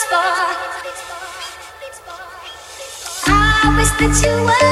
I wish that you were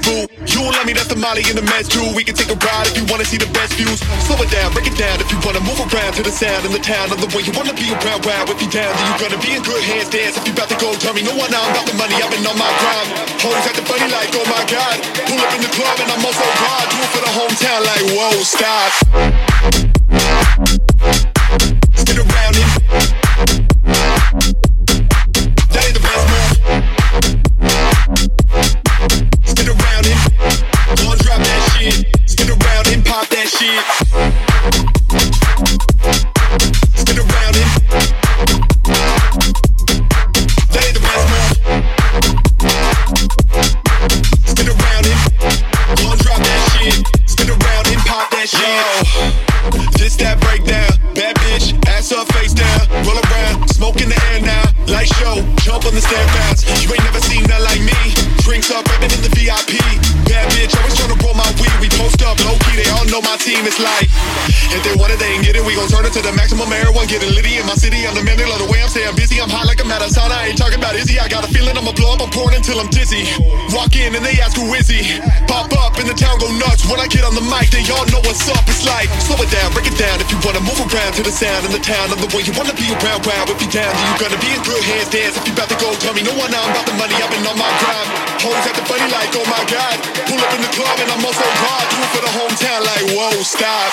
boo. You let me, that's the Molly in the mess too. We can take a ride if you wanna see the best views. Slow it down, break it down if you wanna move around to the sound in the town of the way you wanna be around. Wow, if you down, then you gonna be in good hands. Dance if you about to go, tell me no one. I'm about the money, I've been on my grind. Hoes the funny like, oh my god. Pull up in the club and I'm also hard. Do it for the hometown like, whoa, stop. Spin around him. Shit. Is like. To the maximum marijuana. Getting litty in my city. I'm the man, they love the way I'm staying busy. I'm hot like sauna. I ain't talking about Izzy. I got a feeling I'ma blow up. I'm pouring until I'm dizzy. Walk in and they ask who is he. Pop up and the town go nuts. When I get on the mic, they all know what's up. It's like, slow it down, break it down. If you wanna move around to the sound in the town of the way you wanna be around. Wow, if you down, then you gonna be in good hands. Dance if you about to go. Tell me no one. I'm about the money. I've been on my grind. Hoes the funny like, oh my god. Pull up in the club and I'm also hard. Do it for the hometown like, whoa, stop.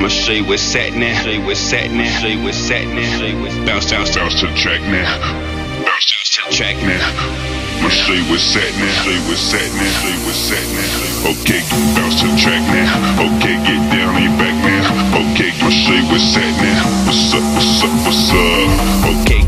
My shit was sat now, shit with sat now, shit with sat now, bounce, bounce, bounce to the track now, bounce, bounce to the track now. My shit was sat now, shit with sat now, shit with sat now. Okay, bounce to the track now. Okay, get down on your back now. Okay, my shit was sat now. What's up? What's up? What's up? Okay.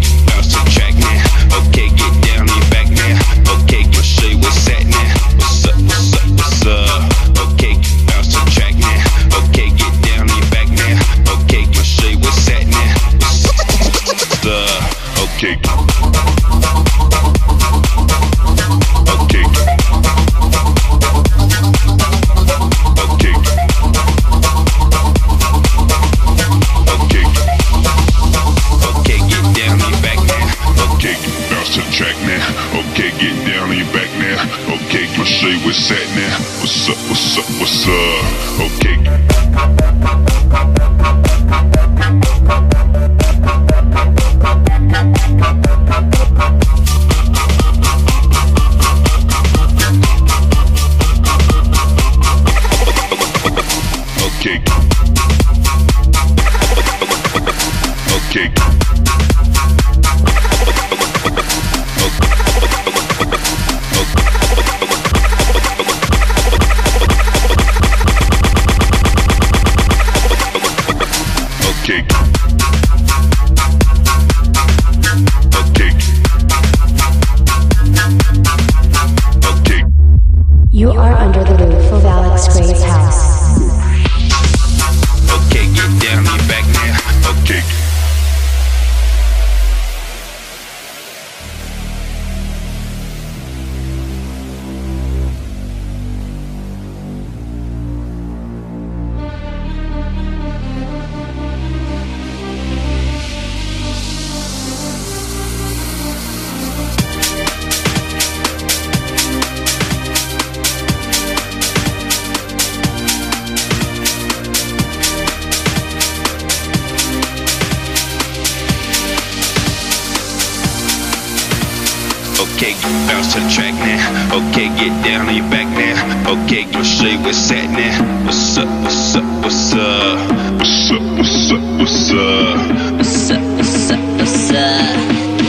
get down on your back now. Okay, go show you what's at now. What's up, what's up, what's up? What's up, what's up, what's up? What's up, what's up, what's up?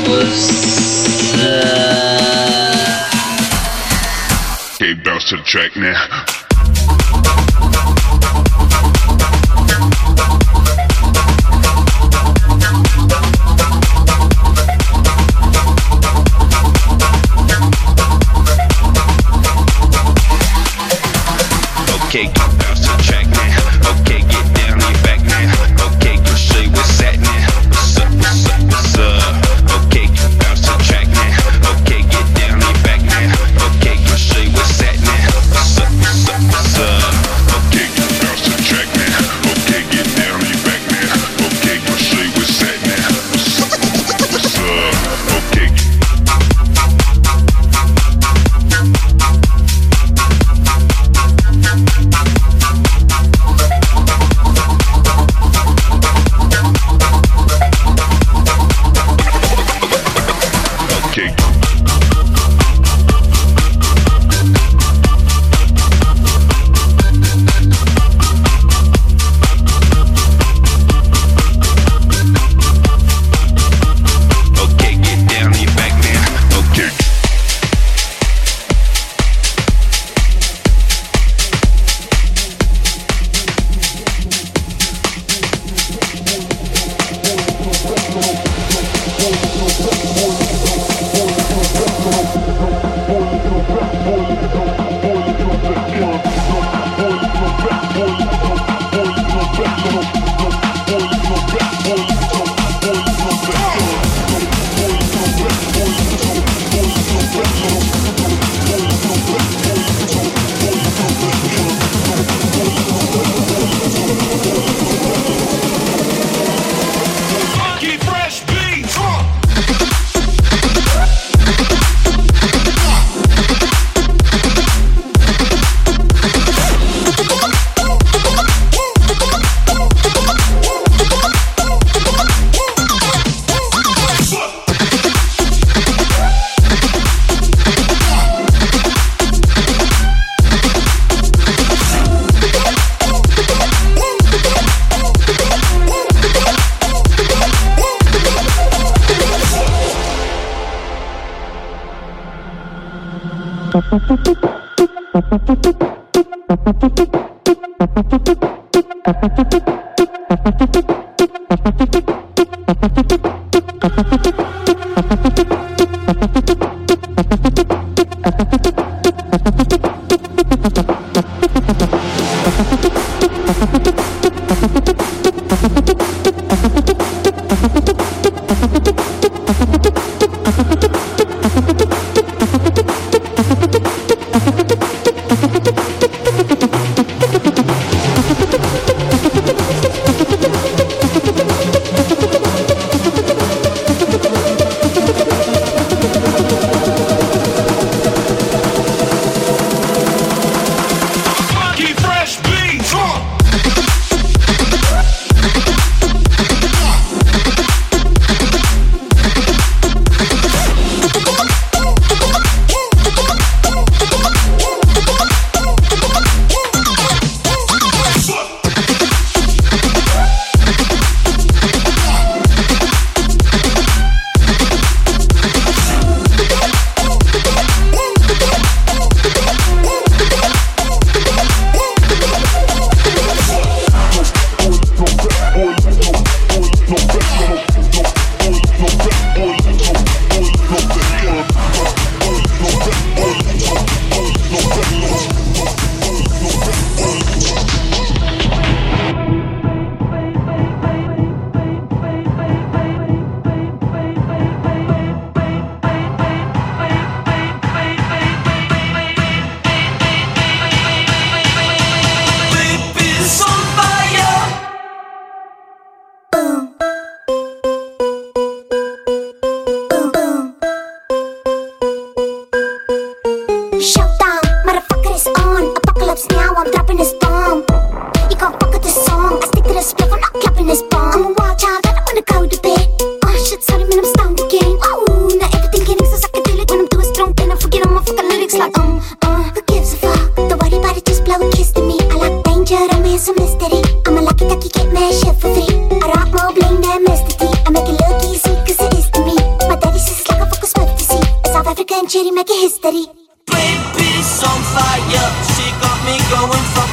What's up? Okay, bounce to the track now. Baby's on fire, she got me going for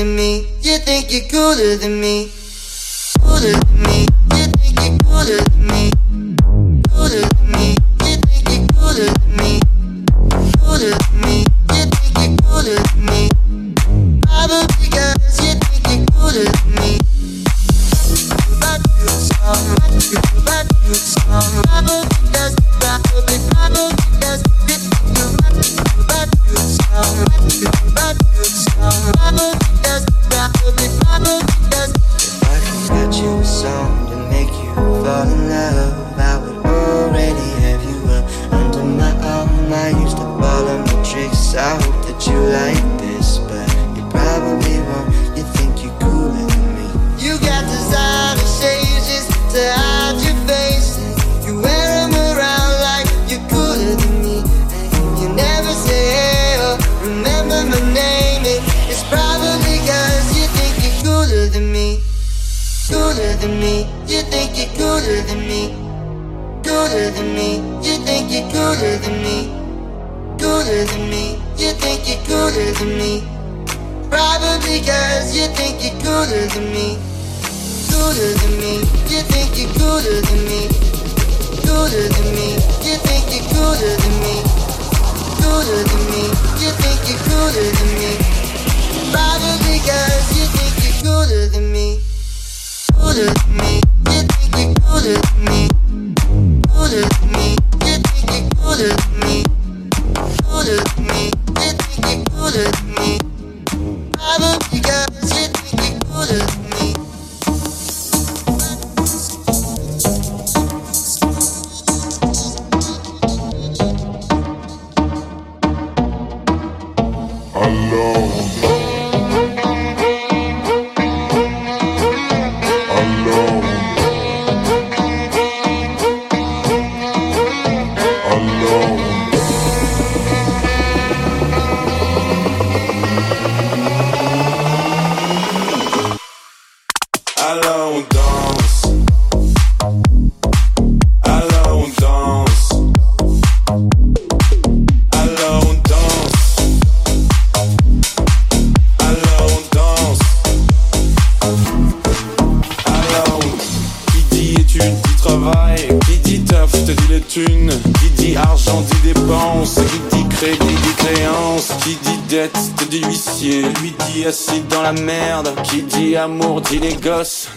than me, you think you're cooler than me. Cooler than me, you think you're cooler than me.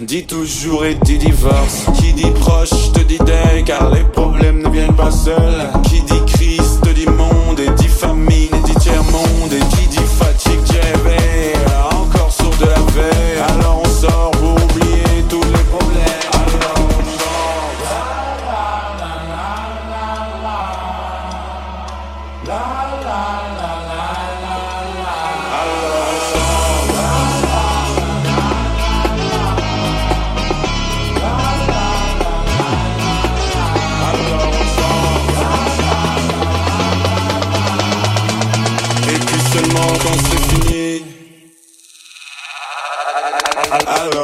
Dito quand c'est fini. Alors